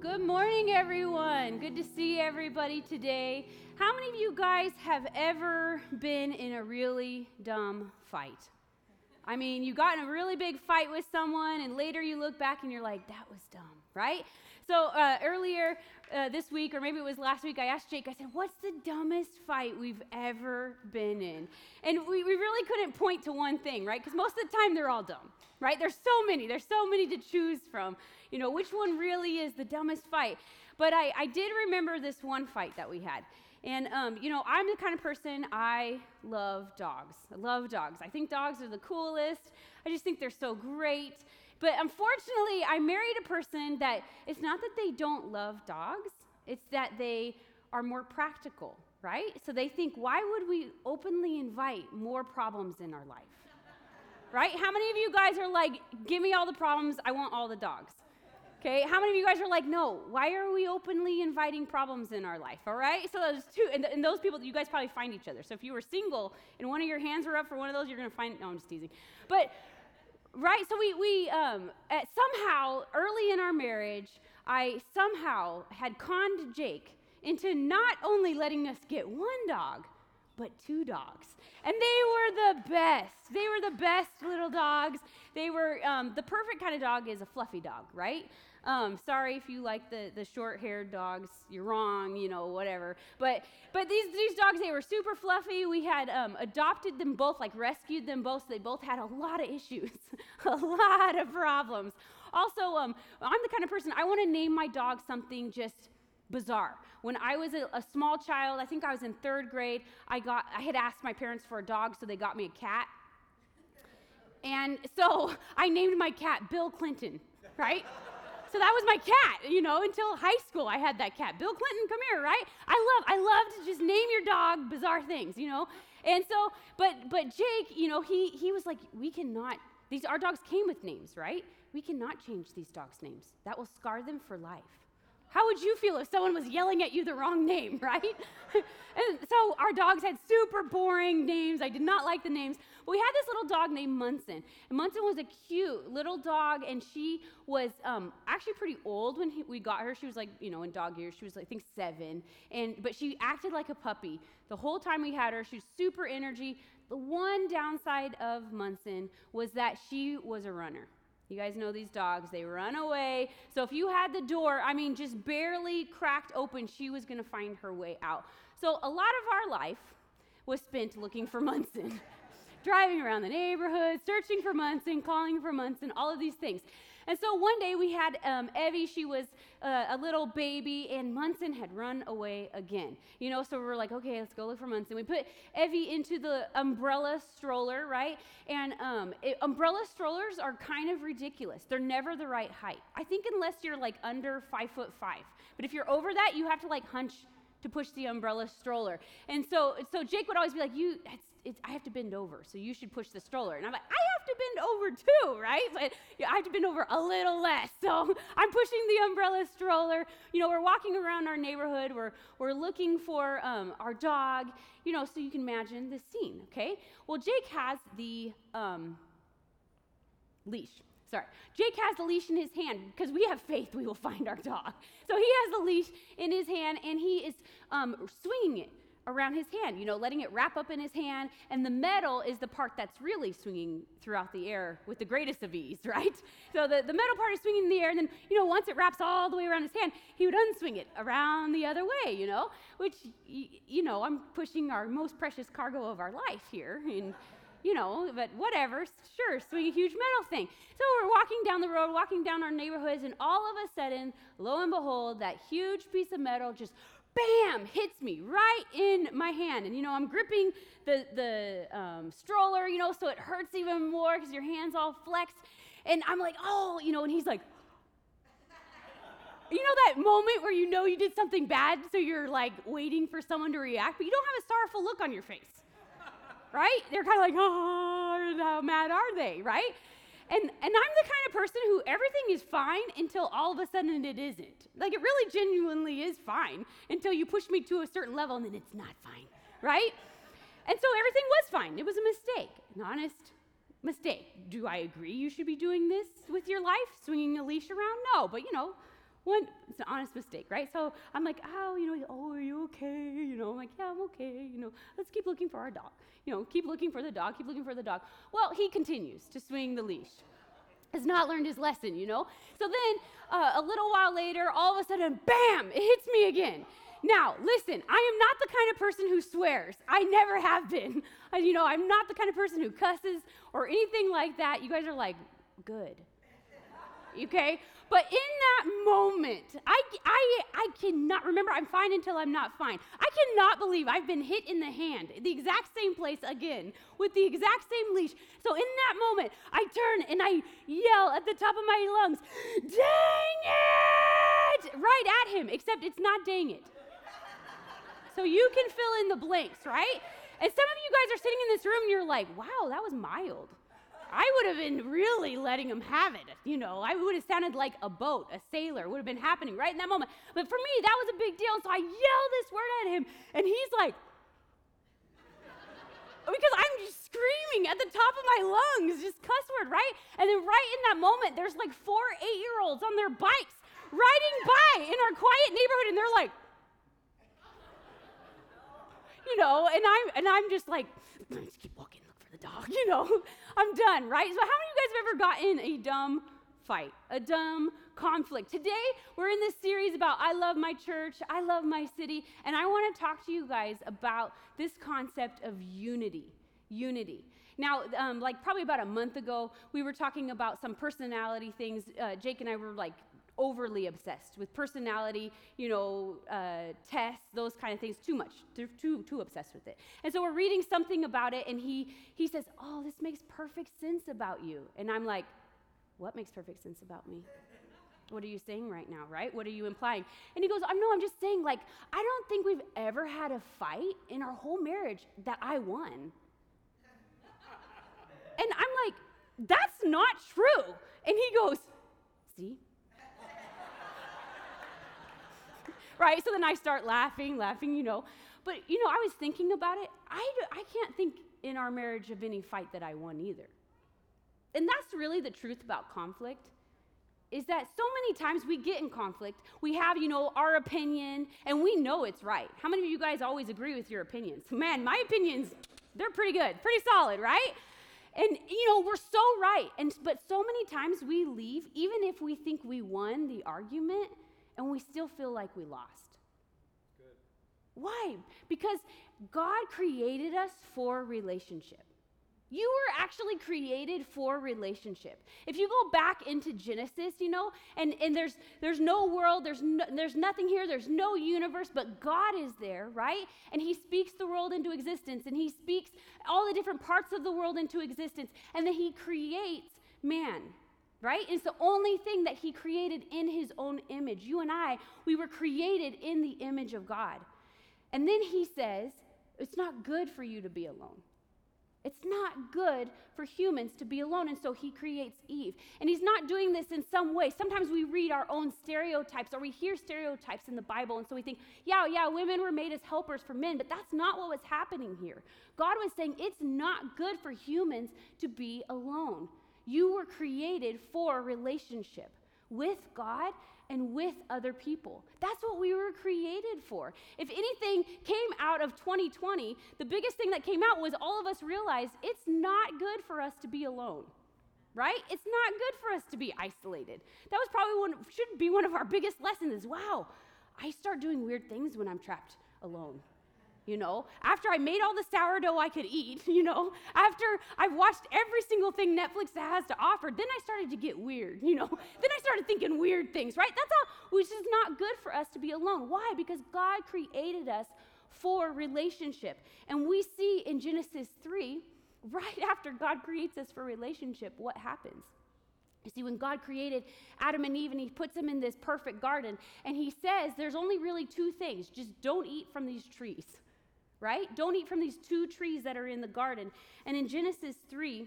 Good morning, everyone. Good to see everybody today. How many of you guys have ever been in a really dumb fight? I mean, you got in a really big fight with someone, and later you look back and you're like, that was dumb, right? So uh, earlier uh, this week, or maybe it was last week, I asked Jake, I said, What's the dumbest fight we've ever been in? And we, we really couldn't point to one thing, right? Because most of the time they're all dumb, right? There's so many, there's so many to choose from. You know, which one really is the dumbest fight? But I, I did remember this one fight that we had. And, um, you know, I'm the kind of person, I love dogs. I love dogs. I think dogs are the coolest. I just think they're so great. But unfortunately, I married a person that it's not that they don't love dogs, it's that they are more practical, right? So they think, why would we openly invite more problems in our life? right? How many of you guys are like, give me all the problems, I want all the dogs? Okay, how many of you guys are like, no, why are we openly inviting problems in our life? All right, so those two, and, and those people, you guys probably find each other. So if you were single and one of your hands were up for one of those, you're gonna find, no, I'm just teasing. But, right, so we, we um, somehow, early in our marriage, I somehow had conned Jake into not only letting us get one dog, but two dogs. And they were the best. They were the best little dogs. They were um, the perfect kind of dog is a fluffy dog, right? Um, sorry if you like the, the short haired dogs, you're wrong, you know, whatever. But but these, these dogs, they were super fluffy. We had um, adopted them both, like rescued them both, so they both had a lot of issues, a lot of problems. Also, um, I'm the kind of person, I want to name my dog something just bizarre. When I was a, a, small child, I think I was in third grade, I, got, I had asked my parents for a dog, so they got me a cat. And so I named my cat Bill Clinton, right? So that was my cat, you know, until high school I had that cat. Bill Clinton, come here, right? I love, I love to just name your dog bizarre things, you know? And so, but but Jake, you know, he he was like, we cannot, these our dogs came with names, right? We cannot change these dogs' names. That will scar them for life. How would you feel if someone was yelling at you the wrong name, right? and so our dogs had super boring names. I did not like the names. But we had this little dog named Munson. And Munson was a cute little dog, and she was um, actually pretty old when he, we got her. She was like, you know, in dog years, she was, like, I think, seven. And, but she acted like a puppy. The whole time we had her, she was super energy. The one downside of Munson was that she was a runner. You guys know these dogs, they run away. So if you had the door, I mean, just barely cracked open, she was going to find her way out. So a lot of our life was spent looking for Munson, driving around the neighborhood, searching for Munson, calling for Munson, all of these things. And so one day we had um, Evie, she was uh, a little baby, and Munson had run away again. You know, so we are like, okay, let's go look for Munson. We put Evie into the umbrella stroller, right? And um, it, umbrella strollers are kind of ridiculous. They're never the right height. I think unless you're like under five foot five. But if you're over that, you have to like hunch to push the umbrella stroller. And so, so Jake would always be like, "You, it's, it's, I have to bend over, so you should push the stroller." And I'm like, "I have to bend over too, right? But I have to bend over a little less." So I'm pushing the umbrella stroller. You know, we're walking around our neighborhood. We're we're looking for um, our dog. You know, so you can imagine the scene. Okay. Well, Jake has the um, leash. Sorry. Jake has the leash in his hand because we have faith we will find our dog. So he has the leash in his hand and he is um, swinging it around his hand, you know, letting it wrap up in his hand. And the metal is the part that's really swinging throughout the air with the greatest of ease, right? So the, the metal part is swinging in the air. And then, you know, once it wraps all the way around his hand, he would unswing it around the other way, you know, which, you know, I'm pushing our most precious cargo of our life here. And, you know, but whatever, sure, swing a huge metal thing. So we're walking down the road, walking down our neighborhoods, and all of a sudden, lo and behold, that huge piece of metal just bam hits me right in my hand and you know i'm gripping the the um, stroller you know so it hurts even more because your hands all flexed and i'm like oh you know and he's like you know that moment where you know you did something bad so you're like waiting for someone to react but you don't have a sorrowful look on your face right? They're kind of like, oh, how mad are they, right? And, and I'm the kind of person who everything is fine until all of a sudden it isn't. Like it really genuinely is fine until you push me to a certain level and then it's not fine, right? And so everything was fine. It was a mistake, an honest mistake. Do I agree you should be doing this with your life, swinging a leash around? No, but you know, One, it's an honest mistake, right? So I'm like, oh, you know, oh, are you okay? You like, yeah, I'm okay. You know, let's keep looking for our dog. You know, keep looking for the dog, keep looking for the dog. Well, he continues to swing the leash. Has not learned his lesson, you know? So then uh, a little while later, all of a sudden, bam, it hits me again. Now, listen, I am not the kind of person who swears. I never have been. I, you know, I'm not the kind of person who cusses or anything like that. You guys are like, good. Okay? But in that moment, I, I, I cannot remember, I'm fine until I'm not fine. I cannot believe I've been hit in the hand, the exact same place again, with the exact same leash. So in that moment, I turn and I yell at the top of my lungs, dang it! Right at him, except it's not dang it. So you can fill in the blanks, right? And some of you guys are sitting in this room and you're like, wow, that was mild. I would have been really letting him have it. You know, I would have sounded like a boat, a sailor, would have been happening right in that moment. But for me, that was a big deal. So I yell this word at him, and he's like, because I'm just screaming at the top of my lungs, just cuss word, right? And then right in that moment, there's like four eight year olds on their bikes riding by in our quiet neighborhood, and they're like, you know, and I'm and I'm just like, dog, you know, I'm done, right? So, how many of you guys have ever gotten a dumb fight, a dumb conflict? Today, we're in this series about I love my church, I love my city, and I want to talk to you guys about this concept of unity. Unity. Now, um, like probably about a month ago, we were talking about some personality things. Uh, Jake and I were like overly obsessed with personality, you know, uh, tests, those kind of things, too much. They're too, too obsessed with it. And so we're reading something about it, and he, he says, Oh, this makes perfect sense about you. And I'm like, What makes perfect sense about me? What are you saying right now, right? What are you implying? And he goes, I'm no, I'm just saying, like, I don't think we've ever had a fight in our whole marriage that I won. and I'm like, that's not true. And he goes, See, right? So then I start laughing, laughing, you know. But, you know, I was thinking about it. I, I can't think in our marriage of any fight that I won either. And that's really the truth about conflict is that so many times we get in conflict, we have, you know, our opinion, and we know it's right. How many of you guys always agree with your opinions? Man, my opinions, they're pretty good, pretty solid, right? And you know, we're so right. And but so many times we leave even if we think we won the argument and we still feel like we lost. Good. Why? Because God created us for relationship. You were actually created for relationship. If you go back into Genesis, you know, and, and there's there's no world, there's no, there's nothing here, there's no universe, but God is there, right? And He speaks the world into existence, and He speaks all the different parts of the world into existence, and then He creates man right? It's the only thing that he created in his own image. You and I, we were created in the image of God. And then he says, it's not good for you to be alone. It's not good for humans to be alone. And so he creates Eve. And he's not doing this in some way. Sometimes we read our own stereotypes or we hear stereotypes in the Bible. And so we think, yeah, yeah, women were made as helpers for men. But that's not what was happening here. God was saying it's not good for humans to be alone. You were created for a relationship with God and with other people. That's what we were created for. If anything came out of 2020, the biggest thing that came out was all of us realized it's not good for us to be alone. Right? It's not good for us to be isolated. That was probably one should be one of our biggest lessons wow, I start doing weird things when I'm trapped alone you know, after I made all the sourdough I could eat, you know, after I've watched every single thing Netflix has to offer, then I started to get weird, you know. then I started thinking weird things, right? That's how, which is not good for us to be alone. Why? Because God created us for relationship. And we see in Genesis 3, right after God creates us for relationship, what happens? You see, when God created Adam and Eve and he puts them in this perfect garden, and he says there's only really two things just don't eat from these trees right? Don't eat from these two trees that are in the garden. And in Genesis 3,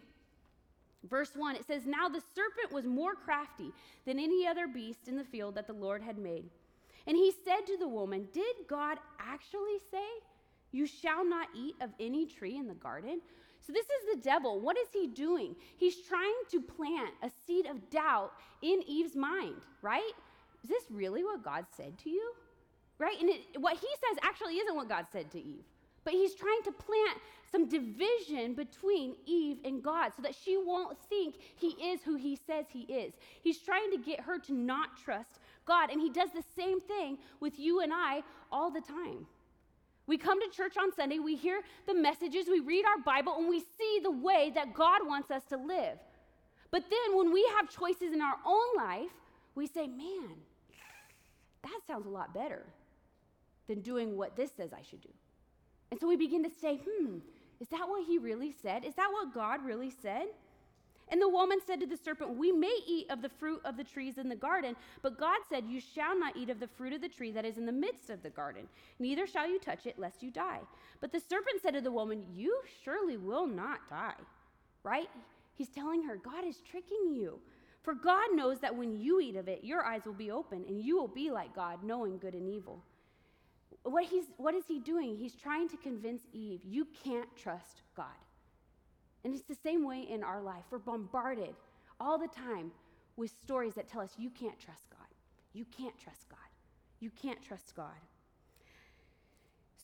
verse 1, it says, Now the serpent was more crafty than any other beast in the field that the Lord had made. And he said to the woman, Did God actually say, You shall not eat of any tree in the garden? So, this is the devil. What is he doing? He's trying to plant a seed of doubt in Eve's mind, right? is this really what God said to you? Right? And it, what he says actually isn't what God said to Eve. But he's trying to plant some division between Eve and God so that she won't think he is who he says he is. He's trying to get her to not trust God. And he does the same thing with you and I all the time. We come to church on Sunday, we hear the messages, we read our Bible, and we see the way that God wants us to live. But then when we have choices in our own life, we say, man, that sounds a lot better than doing what this says I should do. And so we begin to say, hmm, is that what he really said? Is that what God really said? And the woman said to the serpent, We may eat of the fruit of the trees in the garden, but God said, You shall not eat of the fruit of the tree that is in the midst of the garden, neither shall you touch it, lest you die. But the serpent said to the woman, You surely will not die. Right? He's telling her, God is tricking you. For God knows that when you eat of it, your eyes will be open, and you will be like God, knowing good and evil what, he's, what is he doing? He's trying to convince Eve, you can't trust God. And it's the same way in our life. We're bombarded all the time with stories that tell us you can't trust God. You can't trust God. You can't trust God.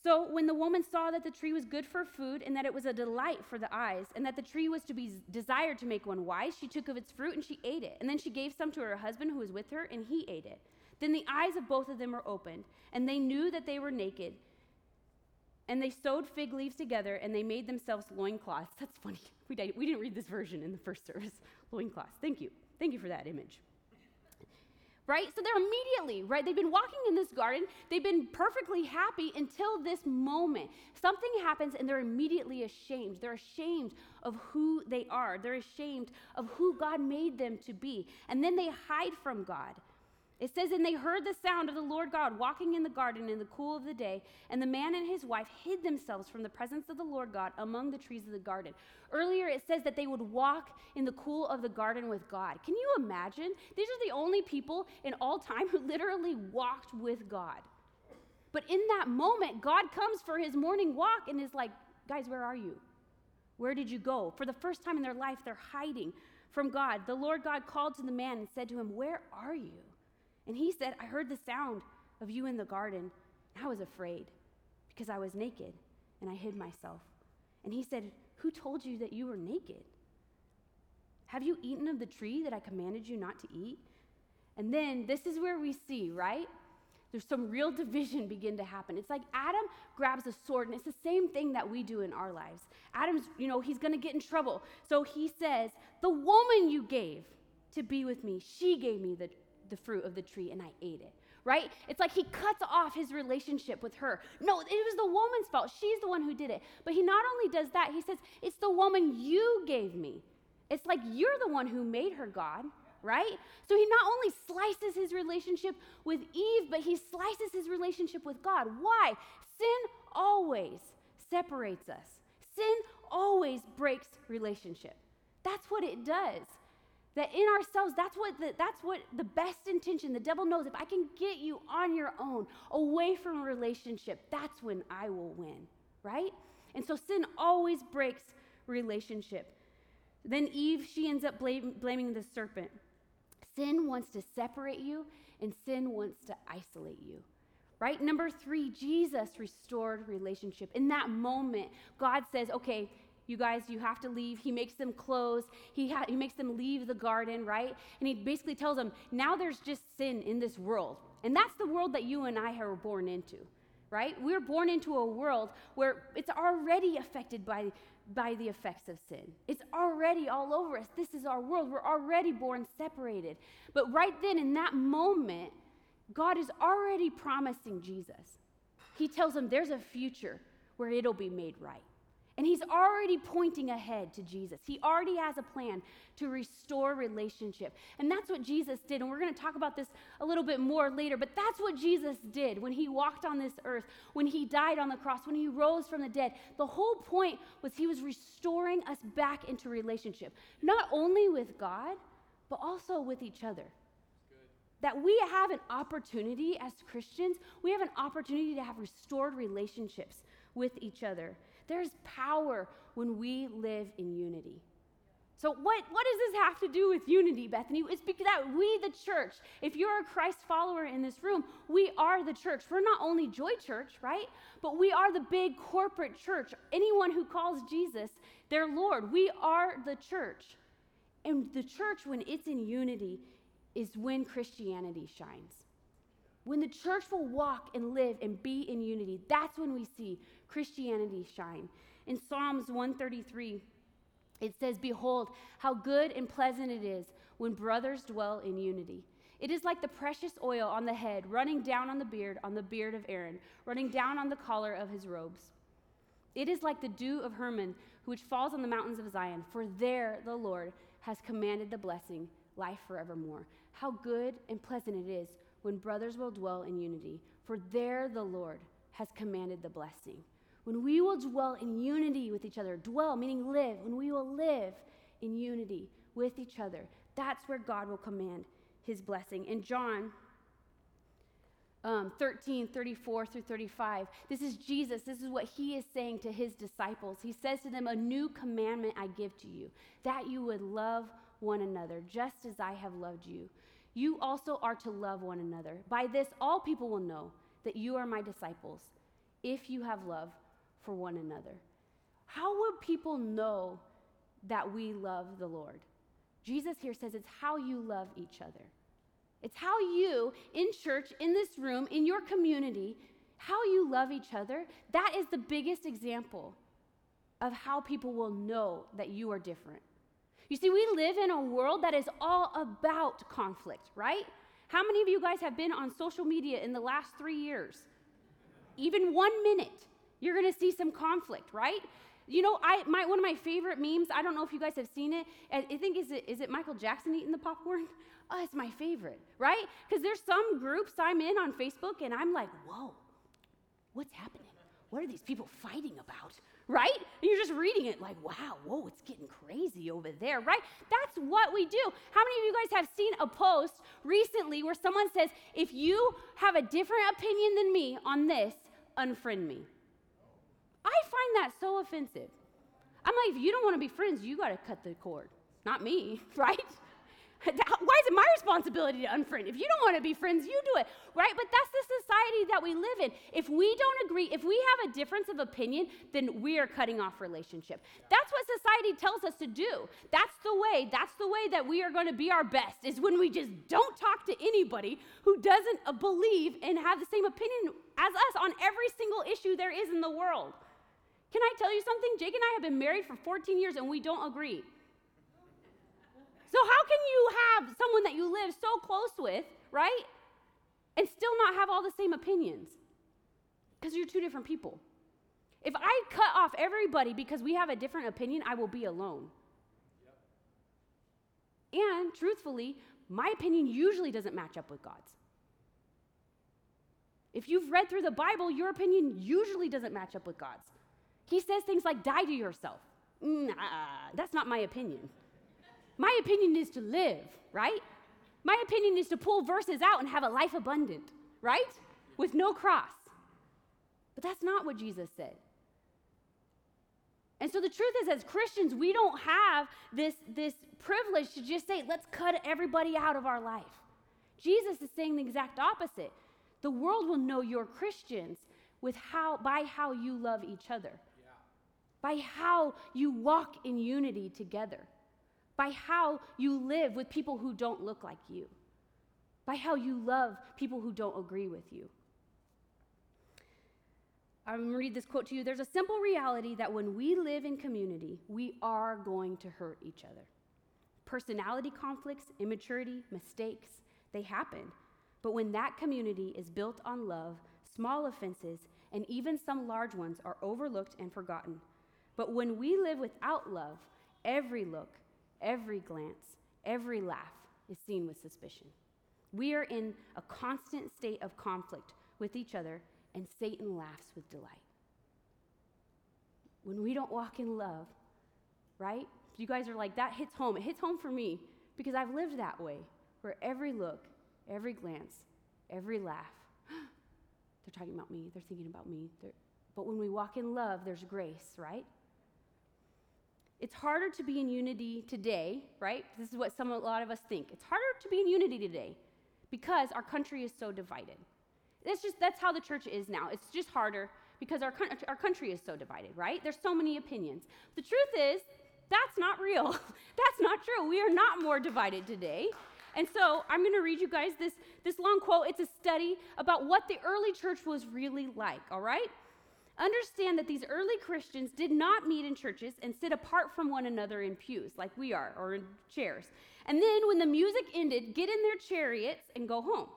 So, when the woman saw that the tree was good for food and that it was a delight for the eyes, and that the tree was to be desired to make one wise, she took of its fruit and she ate it. And then she gave some to her husband who was with her, and he ate it. Then the eyes of both of them were opened, and they knew that they were naked. And they sewed fig leaves together and they made themselves loincloths. That's funny. We, did, we didn't read this version in the first service. Loincloths. Thank you. Thank you for that image. Right? So they're immediately, right? They've been walking in this garden. They've been perfectly happy until this moment. Something happens and they're immediately ashamed. They're ashamed of who they are, they're ashamed of who God made them to be. And then they hide from God. It says, And they heard the sound of the Lord God walking in the garden in the cool of the day, and the man and his wife hid themselves from the presence of the Lord God among the trees of the garden. Earlier, it says that they would walk in the cool of the garden with God. Can you imagine? These are the only people in all time who literally walked with God. But in that moment, God comes for his morning walk and is like, Guys, where are you? Where did you go? For the first time in their life, they're hiding from God. The Lord God called to the man and said to him, Where are you? And he said, I heard the sound of you in the garden, and I was afraid because I was naked and I hid myself. And he said, Who told you that you were naked? Have you eaten of the tree that I commanded you not to eat? And then this is where we see, right? There's some real division begin to happen. It's like Adam grabs a sword, and it's the same thing that we do in our lives. Adam's, you know, he's gonna get in trouble. So he says, The woman you gave to be with me, she gave me the the fruit of the tree and I ate it, right? It's like he cuts off his relationship with her. No, it was the woman's fault. She's the one who did it. But he not only does that, he says, It's the woman you gave me. It's like you're the one who made her God, right? So he not only slices his relationship with Eve, but he slices his relationship with God. Why? Sin always separates us, sin always breaks relationship. That's what it does that in ourselves that's what the, that's what the best intention the devil knows if i can get you on your own away from a relationship that's when i will win right? And so sin always breaks relationship. Then eve she ends up blame, blaming the serpent. Sin wants to separate you and sin wants to isolate you right? Number three jesus restored relationship. In that moment god says okay you guys, you have to leave. He makes them clothes. He, ha- he makes them leave the garden, right? And he basically tells them, now there's just sin in this world. And that's the world that you and I are born into, right? We're born into a world where it's already affected by, by the effects of sin. It's already all over us. This is our world. We're already born separated. But right then, in that moment, God is already promising Jesus. He tells them there's a future where it'll be made right. And he's already pointing ahead to Jesus. He already has a plan to restore relationship. And that's what Jesus did. And we're going to talk about this a little bit more later, but that's what Jesus did when he walked on this earth, when he died on the cross, when he rose from the dead. The whole point was he was restoring us back into relationship, not only with God, but also with each other. That we have an opportunity as Christians, we have an opportunity to have restored relationships with each other. There's power when we live in unity. So, what, what does this have to do with unity, Bethany? It's because that we, the church, if you're a Christ follower in this room, we are the church. We're not only Joy Church, right? But we are the big corporate church. Anyone who calls Jesus their Lord, we are the church. And the church, when it's in unity, is when Christianity shines. When the church will walk and live and be in unity, that's when we see Christianity shine. In Psalms 133, it says, Behold, how good and pleasant it is when brothers dwell in unity. It is like the precious oil on the head, running down on the beard, on the beard of Aaron, running down on the collar of his robes. It is like the dew of Hermon, which falls on the mountains of Zion, for there the Lord has commanded the blessing, life forevermore. How good and pleasant it is when brothers will dwell in unity, for there the Lord has commanded the blessing. When we will dwell in unity with each other, dwell meaning live, when we will live in unity with each other, that's where God will command his blessing. In John um, 13, 34 through 35, this is Jesus. This is what he is saying to his disciples. He says to them, A new commandment I give to you, that you would love one another, just as I have loved you. You also are to love one another. By this, all people will know that you are my disciples, if you have love for one another. How would people know that we love the Lord? Jesus here says it's how you love each other. It's how you, in church, in this room, in your community, how you love each other. That is the biggest example of how people will know that you are different. You see, we live in a world that is all about conflict, right? How many of you guys have been on social media in the last three years? Even one minute you're to see some conflict, right? You know, I my one of my favorite memes. I don't know if you guys have seen it. I think is it is it Michael Jackson eating the popcorn? Oh, it's my favorite, right? Because there's some groups I'm in on Facebook, and I'm like, whoa, what's happening? What are these people fighting about? Right? And you're just reading it like, wow, whoa, it's getting crazy over there, right? That's what we do. How many of you guys have seen a post recently where someone says, if you have a different opinion than me on this, unfriend me? I find that so offensive. I'm like, if you don't want to be friends, you got to cut the cord, not me, right? Why is it my responsibility to unfriend? If you don't want to be friends, you do it, right? But that's the society that we live in. If we don't agree, if we have a difference of opinion, then we are cutting off relationship. That's what society tells us to do. That's the way, that's the way that we are going to be our best, is when we just don't talk to anybody who doesn't believe and have the same opinion as us on every single issue there is in the world. Can I tell you something? Jake and I have been married for 14 years and we don't agree. So, how can you have someone that you live so close with, right, and still not have all the same opinions? Because you're two different people. If I cut off everybody because we have a different opinion, I will be alone. Yep. And truthfully, my opinion usually doesn't match up with God's. If you've read through the Bible, your opinion usually doesn't match up with God's. He says things like, die to yourself. Nah, that's not my opinion. My opinion is to live, right? My opinion is to pull verses out and have a life abundant, right? With no cross. But that's not what Jesus said. And so the truth is, as Christians, we don't have this, this privilege to just say, let's cut everybody out of our life. Jesus is saying the exact opposite. The world will know you're Christians with how, by how you love each other by how you walk in unity together, by how you live with people who don't look like you, by how you love people who don't agree with you. I'm going to read this quote to you. There's a simple reality that when we live in community, we are going to hurt each other. Personality conflicts, immaturity, mistakes, they happen. But when that community is built on love, small offenses, and even some large ones are overlooked and forgotten. But when we live without love, every look, every glance, every laugh is seen with suspicion. We are in a constant state of conflict with each other, and Satan laughs with delight. When we don't walk in love, right? You guys are like, that hits home. It hits home for me because I've lived that way, where every look, every glance, every laugh, they're talking about me, they're thinking about me. They're... but when we walk in love, there's grace, right? It's harder to be in unity today, right? This is what some a lot of us think. It's harder to be in unity today because our country is so divided. That's just that's how the church is now. It's just harder because our, our country is so divided, right? There's so many opinions. The truth is, that's not real. that's not true. We are not more divided today. And so I'm going to read you guys this, this long quote. It's a study about what the early church was really like, all right? Understand that these early Christians did not meet in churches and sit apart from one another in pews like we are or in chairs. And then when the music ended, get in their chariots and go home.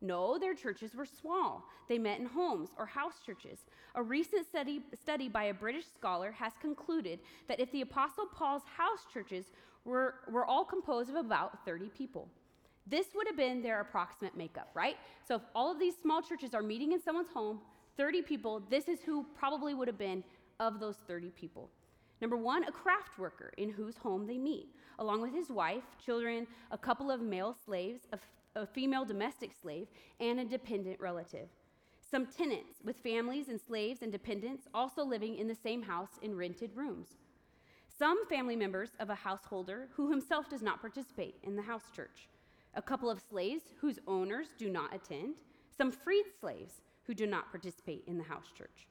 No, their churches were small. They met in homes or house churches. A recent study, study by a British scholar has concluded that if the Apostle Paul's house churches were, were all composed of about 30 people, this would have been their approximate makeup, right? So if all of these small churches are meeting in someone's home, 30 people, this is who probably would have been of those 30 people. Number one, a craft worker in whose home they meet, along with his wife, children, a couple of male slaves, a a female domestic slave, and a dependent relative. Some tenants with families and slaves and dependents also living in the same house in rented rooms. Some family members of a householder who himself does not participate in the house church. A couple of slaves whose owners do not attend. Some freed slaves who do not participate in the house church.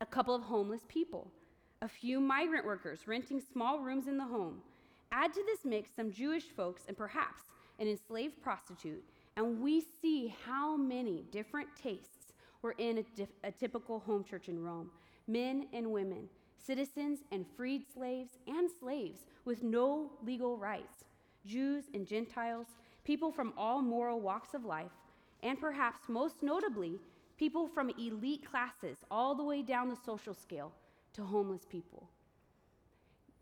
A couple of homeless people. A few migrant workers renting small rooms in the home. Add to this mix some Jewish folks and perhaps an enslaved prostitute, and we see how many different tastes were in a, dif- a typical home church in Rome men and women, citizens and freed slaves, and slaves with no legal rights, Jews and Gentiles, people from all moral walks of life, and perhaps most notably, people from elite classes all the way down the social scale to homeless people.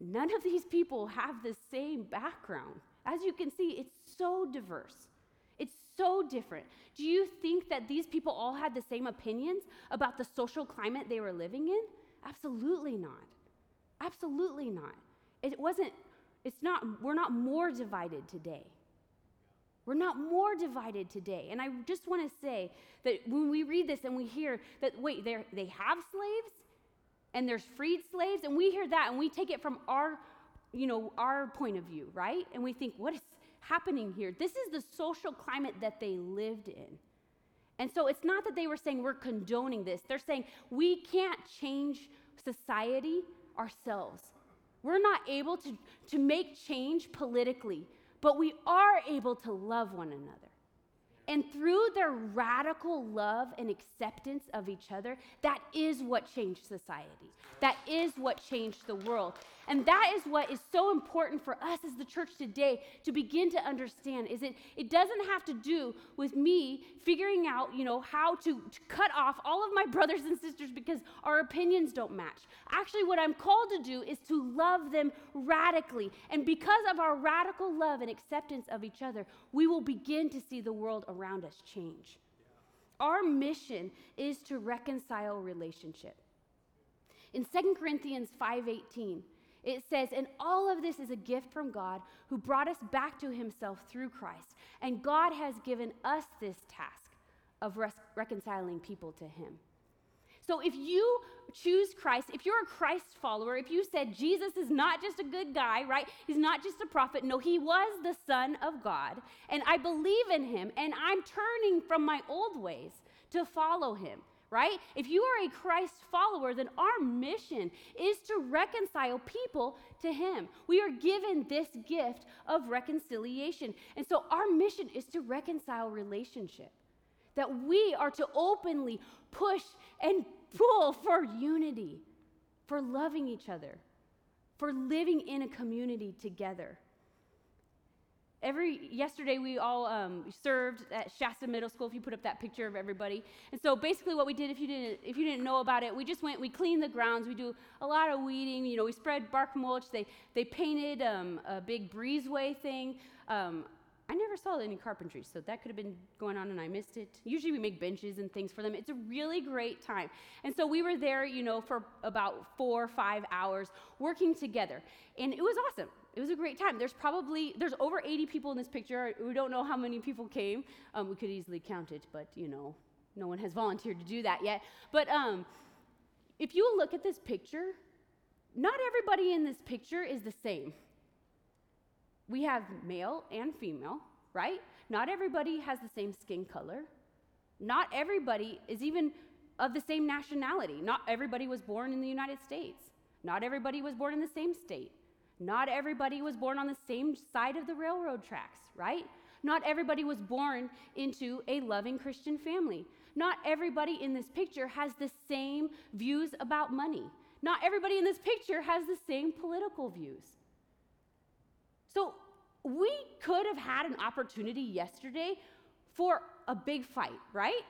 None of these people have the same background. As you can see, it's so diverse. It's so different. Do you think that these people all had the same opinions about the social climate they were living in? Absolutely not. Absolutely not. It wasn't, it's not, we're not more divided today. We're not more divided today. And I just want to say that when we read this and we hear that, wait, they have slaves and there's freed slaves, and we hear that and we take it from our you know, our point of view, right? And we think, what is happening here? This is the social climate that they lived in. And so it's not that they were saying we're condoning this. They're saying we can't change society ourselves. We're not able to, to make change politically, but we are able to love one another. And through their radical love and acceptance of each other, that is what changed society. That is what changed the world. And that is what is so important for us as the church today to begin to understand is it it doesn't have to do with me figuring out, you know, how to, to cut off all of my brothers and sisters because our opinions don't match. Actually, what I'm called to do is to love them radically. And because of our radical love and acceptance of each other, we will begin to see the world around us change. Our mission is to reconcile relationship. In 2 Corinthians 5:18, it says, And all of this is a gift from God who brought us back to himself through Christ. And God has given us this task of res- reconciling people to him. So if you choose Christ, if you're a Christ follower, if you said Jesus is not just a good guy, right? He's not just a prophet. No, he was the Son of God. And I believe in him. And I'm turning from my old ways to follow him right? If you are a Christ follower, then our mission is to reconcile people to Him. We are given this gift of reconciliation. And so our mission is to reconcile relationship. That we are to openly push and pull for unity, for loving each other, for living in a community together every yesterday we all um, served at Shasta Middle School. If you put up that picture of everybody, and so basically what we did, if you didn't if you didn't know about it, we just went we cleaned the grounds. We do a lot of weeding. You know, we spread bark mulch. They they painted um, a big breezeway thing. Um, I never saw any carpentry, so that could have been going on and I missed it. Usually we make benches and things for them. It's a really great time. And so we were there, you know, for about four or five hours working together. And it was awesome. It was a great time. There's probably, there's over 80 people in this picture. We don't know how many people came. Um, we could easily count it, but, you know, no one has volunteered to do that yet. But um, if you look at this picture, not everybody in this picture is the same. We have male and female, right? Not everybody has the same skin color. Not everybody is even of the same nationality. Not everybody was born in the United States. Not everybody was born in the same state. Not everybody was born on the same side of the railroad tracks, right? Not everybody was born into a loving Christian family. Not everybody in this picture has the same views about money. Not everybody in this picture has the same political views. So we could have had an opportunity yesterday for a big fight, right?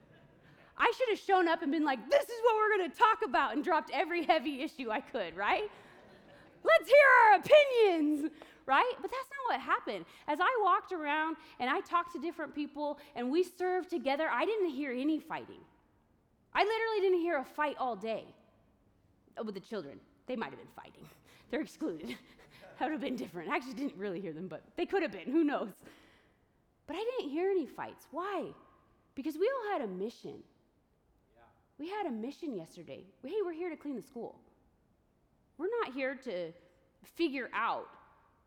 I should have shown up and been like, this is what we're going to talk about, and dropped every heavy issue I could, right? Let's hear our opinions, right? But that's not what happened. As I walked around and I talked to different people and we served together, I didn't hear any fighting. I literally didn't hear a fight all day. With the children, they might have been fighting. They're excluded. that would have been different. I actually didn't really hear them, but they could have been. Who knows? But I didn't hear any fights. Why? Because we all had a mission. We had a mission yesterday. Hey, we're here to clean the school. We're not here to figure out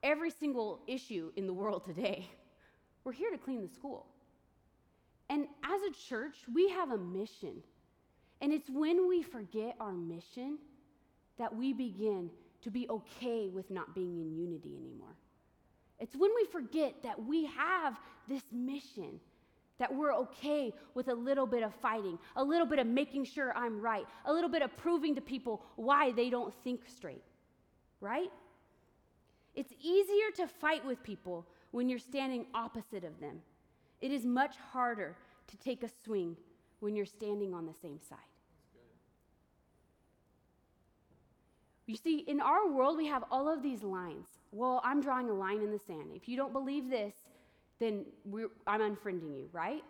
every single issue in the world today. We're here to clean the school. And as a church, we have a mission. And it's when we forget our mission that we begin to be okay with not being in unity anymore. It's when we forget that we have this mission that we're okay with a little bit of fighting, a little bit of making sure I'm right, a little bit of proving to people why they don't think straight, right? It's easier to fight with people when you're standing opposite of them. It is much harder to take a swing when you're standing on the same side. You see, in our world, we have all of these lines. Well, I'm drawing a line in the sand. If you don't believe this, then I'm unfriending you, right?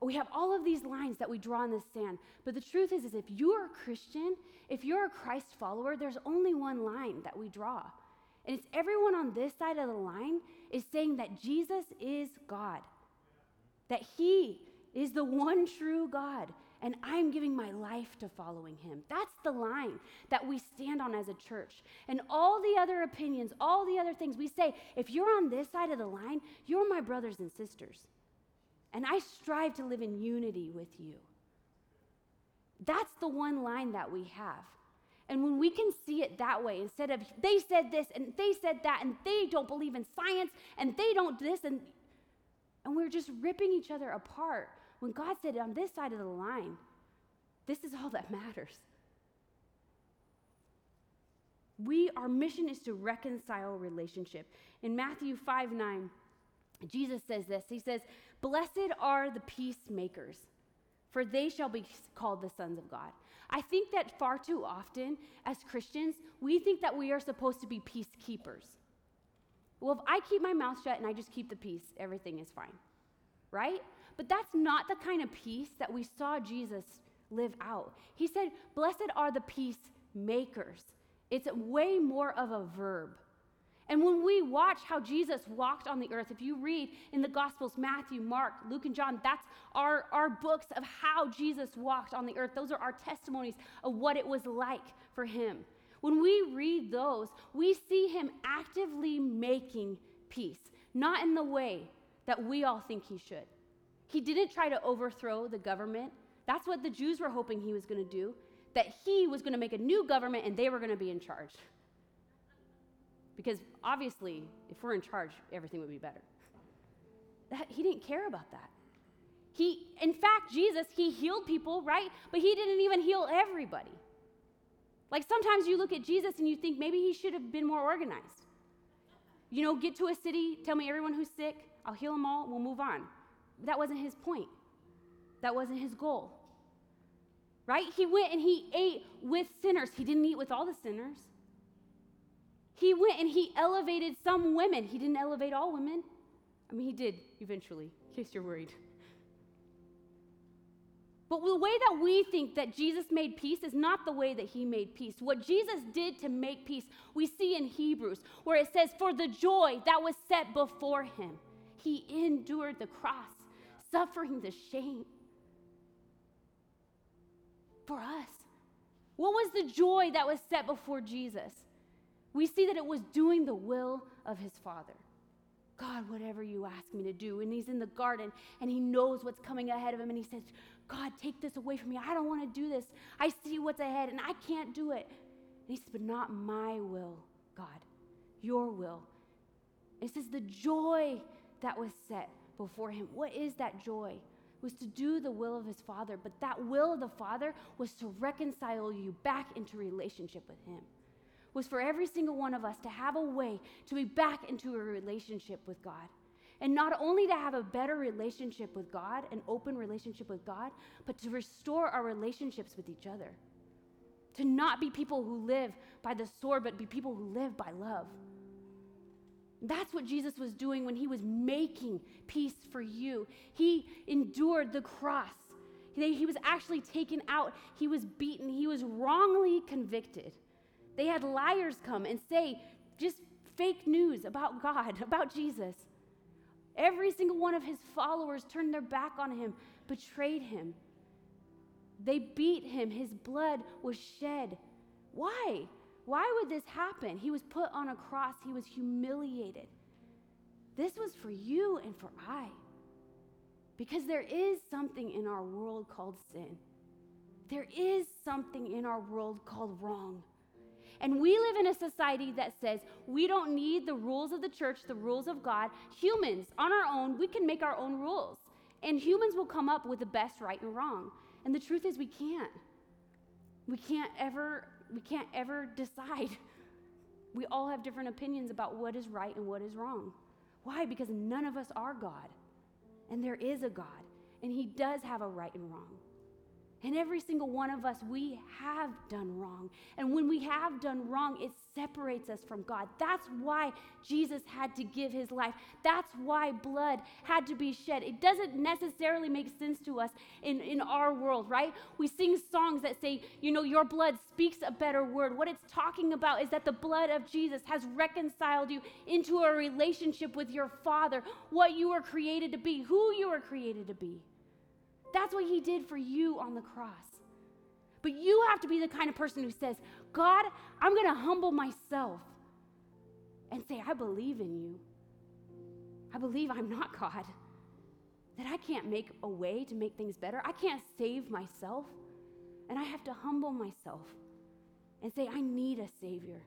We have all of these lines that we draw in the sand. But the truth is, is if you're a Christian, if you're a Christ follower, there's only one line that we draw. And it's everyone on this side of the line is saying that Jesus is God, that He is the one true God, and I'm giving my life to following him. That's the line that we stand on as a church. And all the other opinions, all the other things we say, if you're on this side of the line, you're my brothers and sisters. And I strive to live in unity with you. That's the one line that we have. And when we can see it that way, instead of they said this and they said that and they don't believe in science and they don't this and and we're just ripping each other apart when God said, on this side of the line, this is all that matters. We, our mission is to reconcile relationship. In Matthew 5 9, Jesus says this He says, Blessed are the peacemakers, for they shall be called the sons of God. I think that far too often as Christians, we think that we are supposed to be peacekeepers. Well, if I keep my mouth shut and I just keep the peace, everything is fine, right? But that's not the kind of peace that we saw Jesus live out. He said, Blessed are the peacemakers. It's way more of a verb. And when we watch how Jesus walked on the earth, if you read in the Gospels, Matthew, Mark, Luke, and John, that's our, our books of how Jesus walked on the earth. Those are our testimonies of what it was like for him. When we read those, we see him actively making peace, not in the way that we all think he should. He didn't try to overthrow the government. That's what the Jews were hoping he was going to do, that he was going to make a new government and they were going to be in charge. Because obviously, if we're in charge, everything would be better. That, he didn't care about that. He, in fact, Jesus, he healed people, right? But he didn't even heal everybody. Like sometimes you look at Jesus and you think maybe he should have been more organized. You know, get to a city, tell me everyone who's sick, I'll heal them all, we'll move on. That wasn't his point. That wasn't his goal. Right? He went and he ate with sinners. He didn't eat with all the sinners. He went and he elevated some women. He didn't elevate all women. I mean, he did eventually, in case you're worried. But the way that we think that Jesus made peace is not the way that he made peace. What Jesus did to make peace, we see in Hebrews, where it says, For the joy that was set before him, he endured the cross suffering the shame for us. What was the joy that was set before Jesus? We see that it was doing the will of his Father. God, whatever you ask me to do. And he's in the garden and he knows what's coming ahead of him. And he says, God, take this away from me. I don't want to do this. I see what's ahead and I can't do it. And he says, But not my will, God, your will. It says, The joy that was set before him. What is that joy? It was to do the will of his Father. But that will of the Father was to reconcile you back into relationship with him was for every single one of us to have a way to be back into a relationship with God. And not only to have a better relationship with God, an open relationship with God, but to restore our relationships with each other. To not be people who live by the sword, but be people who live by love. That's what Jesus was doing when he was making peace for you. He endured the cross. He was actually taken out. He was beaten. He was wrongly convicted. They had liars come and say just fake news about God, about Jesus. Every single one of his followers turned their back on him, betrayed him. They beat him. His blood was shed. Why? Why would this happen? He was put on a cross, he was humiliated. This was for you and for I. Because there is something in our world called sin. There is something in our world called wrong. And we live in a society that says we don't need the rules of the church, the rules of God. Humans, on our own, we can make our own rules. And humans will come up with the best right and wrong. And the truth is we can't. We can't ever we can't ever decide. We all have different opinions about what is right and what is wrong. Why? Because none of us are God. And there is a God, and he does have a right and wrong. And every single one of us, we have done wrong. And when we have done wrong, it separates us from God. That's why Jesus had to give his life. That's why blood had to be shed. It doesn't necessarily make sense to us in, in our world, right? We sing songs that say, you know, your blood speaks a better word. What it's talking about is that the blood of Jesus has reconciled you into a relationship with your Father, what you were created to be, who you were created to be. That's what he did for you on the cross. But you have to be the kind of person who says, God, I'm going to humble myself and say, I believe in you. I believe I'm not God. That I can't make a way to make things better. I can't save myself. And I have to humble myself and say, I need a Savior.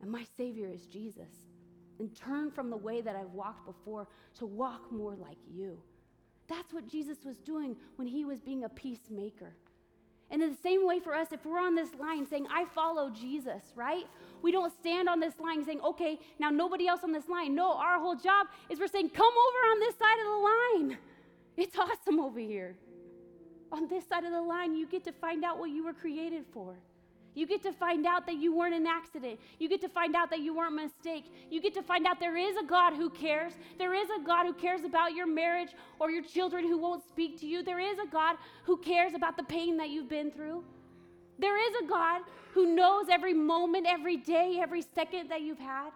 And my Savior is Jesus. And turn from the way that I've walked before to walk more like you. That's what Jesus was doing when he was being a peacemaker. And in the same way for us, if we're on this line saying, I follow Jesus, right? We don't stand on this line saying, okay, now nobody else on this line. No, our whole job is we're saying, come over on this side of the line. It's awesome over here. On this side of the line, you get to find out what you were created for. You get to find out that you weren't an accident. You get to find out that you weren't a mistake. You get to find out there is a God who cares. There is a God who cares about your marriage or your children who won't speak to you. There is a God who cares about the pain that you've been through. There is a God who knows every moment, every day, every second that you've had.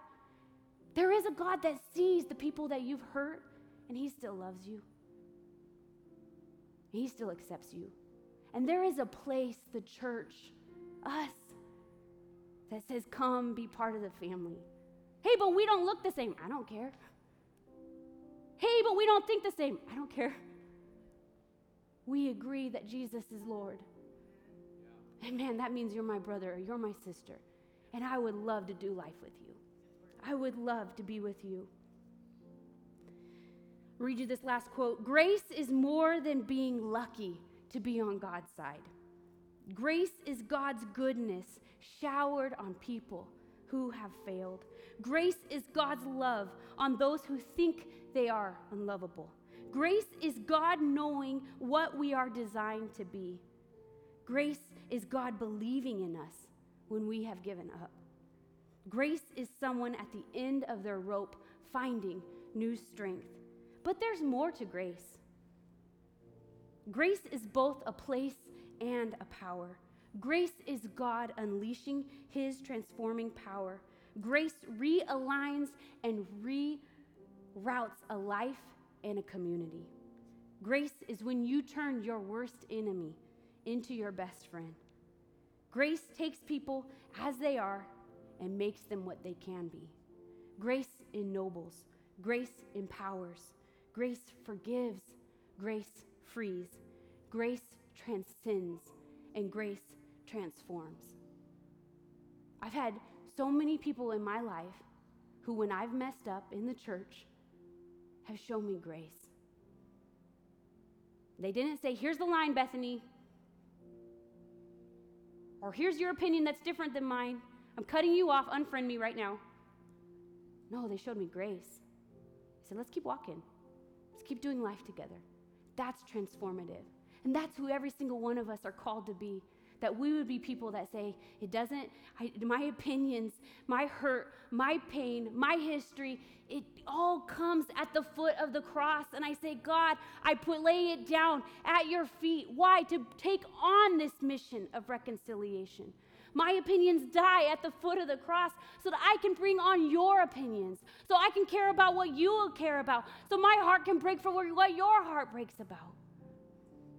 There is a God that sees the people that you've hurt, and He still loves you. He still accepts you. And there is a place, the church, us that says, Come be part of the family. Hey, but we don't look the same. I don't care. Hey, but we don't think the same. I don't care. We agree that Jesus is Lord. And man, that means you're my brother or you're my sister. And I would love to do life with you. I would love to be with you. Read you this last quote Grace is more than being lucky to be on God's side. Grace is God's goodness showered on people who have failed. Grace is God's love on those who think they are unlovable. Grace is God knowing what we are designed to be. Grace is God believing in us when we have given up. Grace is someone at the end of their rope finding new strength. But there's more to grace. Grace is both a place and a power. Grace is God unleashing his transforming power. Grace realigns and reroutes a life and a community. Grace is when you turn your worst enemy into your best friend. Grace takes people as they are and makes them what they can be. Grace ennobles, grace empowers, grace forgives, grace frees, grace transcends, and grace transforms. I've had so many people in my life who, when I've messed up in the church, have shown me grace. They didn't say, Here's the line, Bethany. Or here's your opinion that's different than mine. I'm cutting you off. Unfriend me right now. No, they showed me grace. They said, Let's keep walking. Let's keep doing life together. That's transformative. And that's who every single one of us are called to be that we would be people that say, it doesn't, I, my opinions, my hurt, my pain, my history, it all comes at the foot of the cross. And I say, God, I put, lay it down at your feet. Why? To take on this mission of reconciliation. My opinions die at the foot of the cross so that I can bring on your opinions, so I can care about what you will care about, so my heart can break for what your heart breaks about.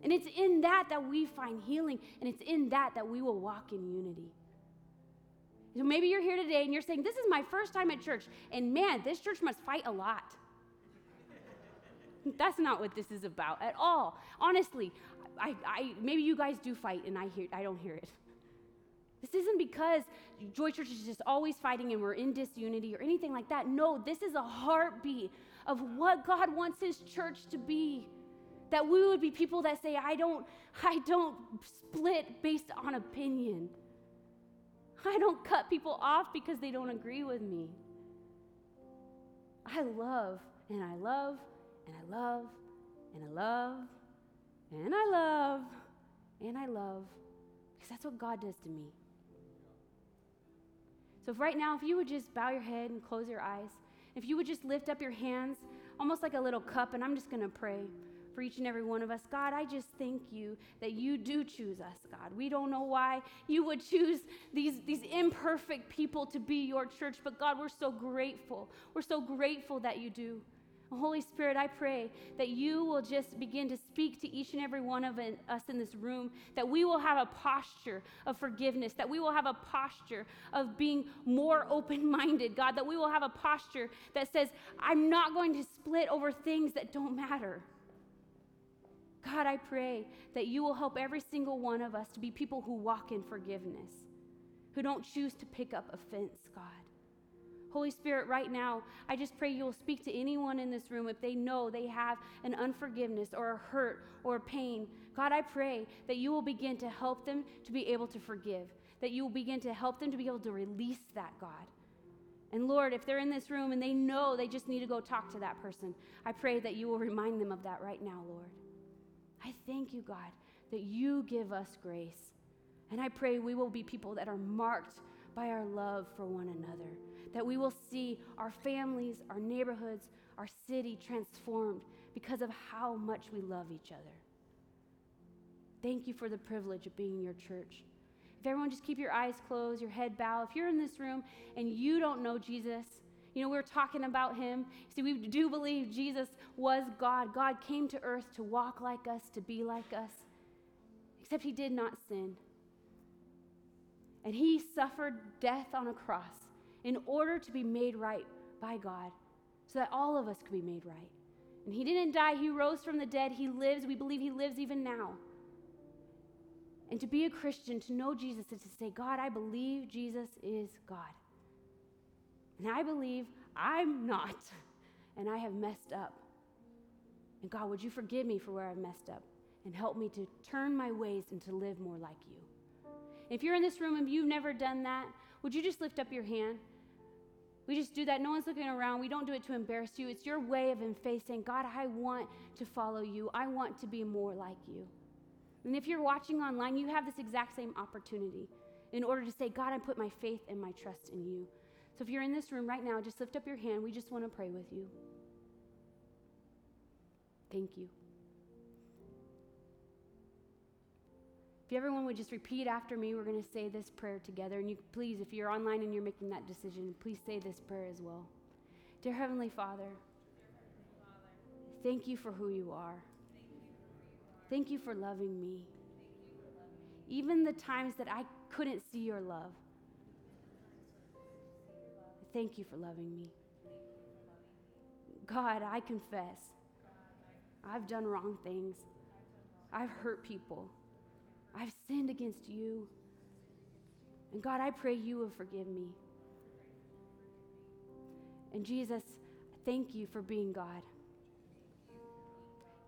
And it's in that that we find healing, and it's in that that we will walk in unity. So maybe you're here today and you're saying, This is my first time at church, and man, this church must fight a lot. That's not what this is about at all. Honestly, I, I, maybe you guys do fight and I, hear, I don't hear it. This isn't because Joy Church is just always fighting and we're in disunity or anything like that. No, this is a heartbeat of what God wants His church to be that we would be people that say, I don't, I don't split based on opinion. I don't cut people off because they don't agree with me. I love and I love and I love and I love and I love and I love because that's what God does to me. So, if right now, if you would just bow your head and close your eyes, if you would just lift up your hands, almost like a little cup, and I'm just going to pray for each and every one of us. God, I just thank you that you do choose us, God. We don't know why you would choose these, these imperfect people to be your church, but God, we're so grateful. We're so grateful that you do. Holy Spirit, I pray that you will just begin to speak to each and every one of us in this room, that we will have a posture of forgiveness, that we will have a posture of being more open minded, God, that we will have a posture that says, I'm not going to split over things that don't matter. God, I pray that you will help every single one of us to be people who walk in forgiveness, who don't choose to pick up offense, God. Holy Spirit, right now, I just pray you'll speak to anyone in this room if they know they have an unforgiveness or a hurt or a pain. God, I pray that you will begin to help them to be able to forgive, that you will begin to help them to be able to release that, God. And Lord, if they're in this room and they know they just need to go talk to that person, I pray that you will remind them of that right now, Lord. Thank you, God, that you give us grace. And I pray we will be people that are marked by our love for one another, that we will see our families, our neighborhoods, our city transformed because of how much we love each other. Thank you for the privilege of being in your church. If everyone just keep your eyes closed, your head bowed. If you're in this room and you don't know Jesus, you know, we are talking about him. See, we do believe Jesus was God. God came to earth to walk like us, to be like us, except he did not sin. And he suffered death on a cross in order to be made right by God, so that all of us could be made right. And he didn't die, he rose from the dead. He lives. We believe he lives even now. And to be a Christian, to know Jesus, is to say, God, I believe Jesus is God. And I believe I'm not, and I have messed up. And God, would you forgive me for where I've messed up and help me to turn my ways and to live more like you? If you're in this room and you've never done that, would you just lift up your hand? We just do that. No one's looking around. We don't do it to embarrass you. It's your way of in faith saying, God, I want to follow you. I want to be more like you. And if you're watching online, you have this exact same opportunity in order to say, God, I put my faith and my trust in you. So if you're in this room right now, just lift up your hand. We just want to pray with you. Thank you. If everyone would just repeat after me, we're going to say this prayer together. And you please, if you're online and you're making that decision, please say this prayer as well. Dear Heavenly Father, thank you for who you are. Thank you for loving me. even the times that I couldn't see your love. Thank you for loving me. God, I confess. I've done wrong things. I've hurt people. I've sinned against you. And God, I pray you will forgive me. And Jesus, thank you for being God.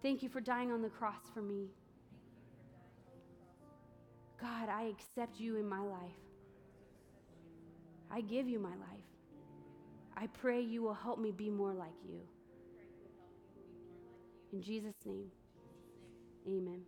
Thank you for dying on the cross for me. God, I accept you in my life. I give you my life. I pray you will help me be more like you. In Jesus' name, amen.